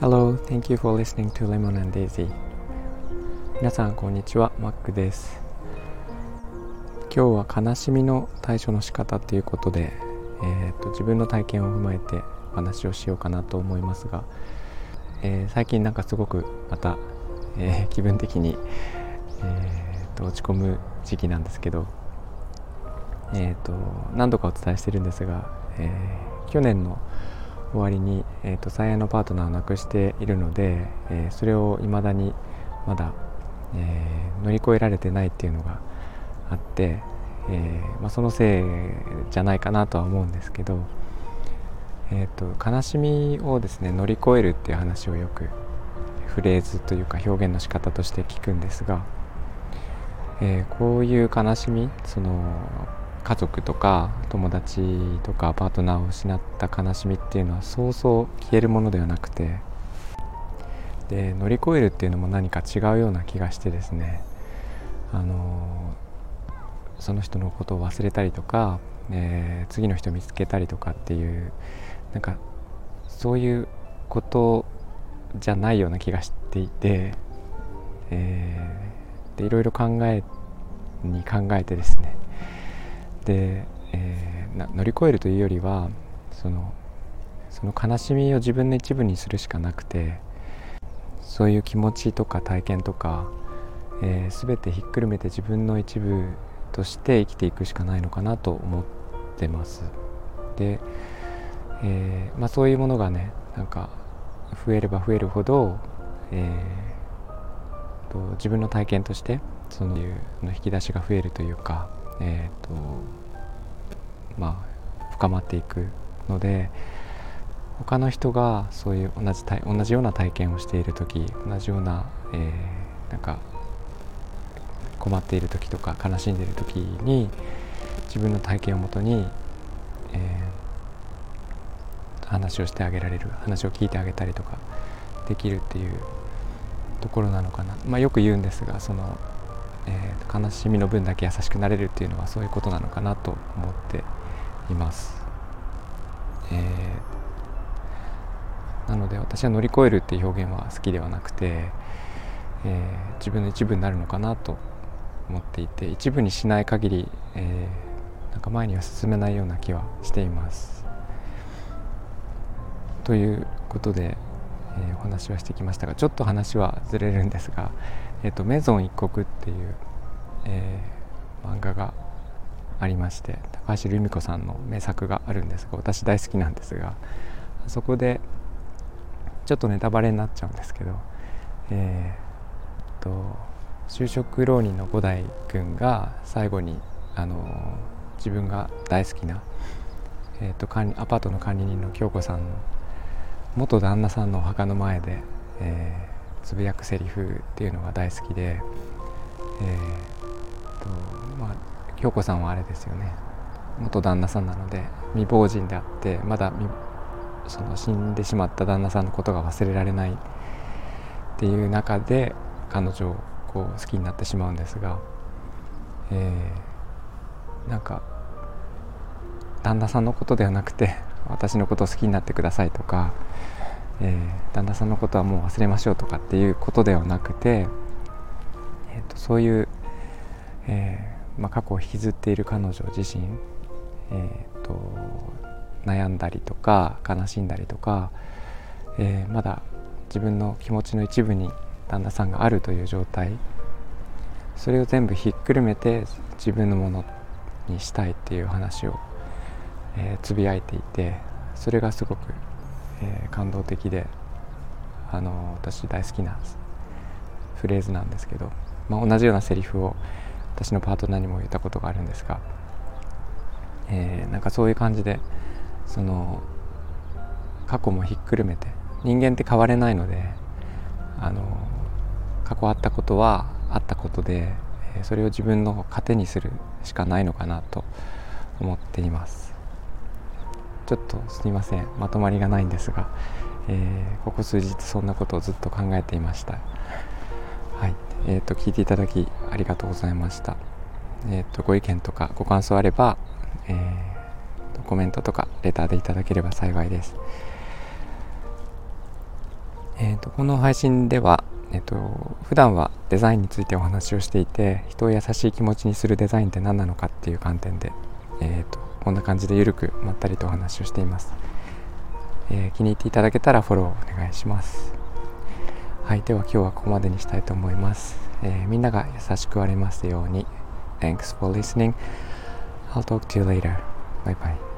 Hello, thank you for listening to Lemon and Daisy. 皆さんこんにちは、マックです。今日は悲しみの対処の仕方ということで、えーと、自分の体験を踏まえてお話をしようかなと思いますが、えー、最近なんかすごくまた、えー、気分的に、えーと、落ち込む時期なんですけど、えーと、何度かお伝えしてるんですが、えー去年の終わりに、えーと、最愛のパートナーを亡くしているので、えそれを未だにまだ、えー乗り越えられてないっていうのがあって、え、まあ、そのせいじゃないかなとは思うんですけど、えーと、悲しみをですね乗り越えるっていう話をよくフレーズというか表現の仕方として聞くんですが、え、こういう悲しみその家族とか友達とかパートナーを失った悲しみっていうのはそうそう消えるものではなくてで乗り越えるっていうのも何か違うような気がしてですね。あのその人のことを忘れたりとか、えー、次の人見つけたりとかっていうなんかそういうことじゃないような気がしていて、えー、でいろいろ考えに考えてですね。で、えー、乗り越えるというよりはそのその悲しみを自分の一部にするしかなくてそういう気持ちとか体験とか、えー、全てひっくるめて自分の一部として生きていくしかないのかなと思ってます。で、えー、まあ、そういうものがねなんか増えれば増えるほど、えー、と自分の体験としてその引き出しが増えるというか、えーとまあ、深まっていくので他の人がそういう同じ同じような体験をしている時同じような、えー、なんか困っている時とか悲しんでいる時に自分の体験をもとに、えー、話をしてあげられる話を聞いてあげたりとかできるっていうところなのかな、まあ、よく言うんですがその、えー、悲しみの分だけ優しくなれるっていうのはそういうことなのかなと思っています。えー、なので私は乗り越えるっていう表現は好きではなくて、えー、自分の一部になるのかなと思っていて一部にしない限り、えー、なんか前には進めないような気はしています。ということで、えー、お話はしてきましたがちょっと話はずれるんですが「えーと、メゾン一国」っていう、えー、漫画がありまして高橋留美子さんの名作があるんですが私大好きなんですがそこでちょっとネタバレになっちゃうんですけどえー、と就職浪人の五代君が最後にあの自分が大好きな、えーと、管理アパートの管理人の京子さんの元旦那さんのお墓の前で、えー、つぶやくセリフっていうのが大好きで、えーとまあ、京子さんはあれですよね。元旦那さんなので未亡人であってまだその死んでしまった旦那さんのことが忘れられないっていう中で彼女をこう好きになってしまうんですが、えー、なんか旦那さんのことではなくて私のことを好きになってくださいとか、えー、旦那さんのことはもう忘れましょうとかっていうことではなくて、えーと、そういう、えー、まあ、過去を引きずっている彼女自身、えーと、悩んだりとか悲しんだりとか、えまだ自分の気持ちの一部に旦那さんがあるという状態。それを全部ひっくるめて自分のものにしたいっていう話を、えー、つぶやいていてそれがすごく、えー、感動的であの私大好きなフレーズなんですけど、まあ、同じようなセリフを私のパートナーにも言ったことがあるんですが、えー、なんかそういう感じでその過去もひっくるめて人間って変われないのであの過去あったことはあったことでそれを自分の糧にするしかないのかなと思っています。ちょっとすみません。まとまりがないんですが、えー、ここ数日そんなことをずっと考えていました。はい。えーと、聞いていただきありがとうございました。えーと、ご意見とかご感想あれば、えー、コメントとかレターでいただければ幸いです。えーと、この配信では、えーと、と普段はデザインについてお話をしていて人を優しい気持ちにするデザインって何なのかっていう観点で、えーと、こんな感じでゆるくまったりとお話をしています、えー、気に入っていただけたらフォローお願いします。はいでは今日はここまでにしたいと思います、えー、みんなが優しくありますように。Thanks for listening. I'll talk to you later. Bye bye.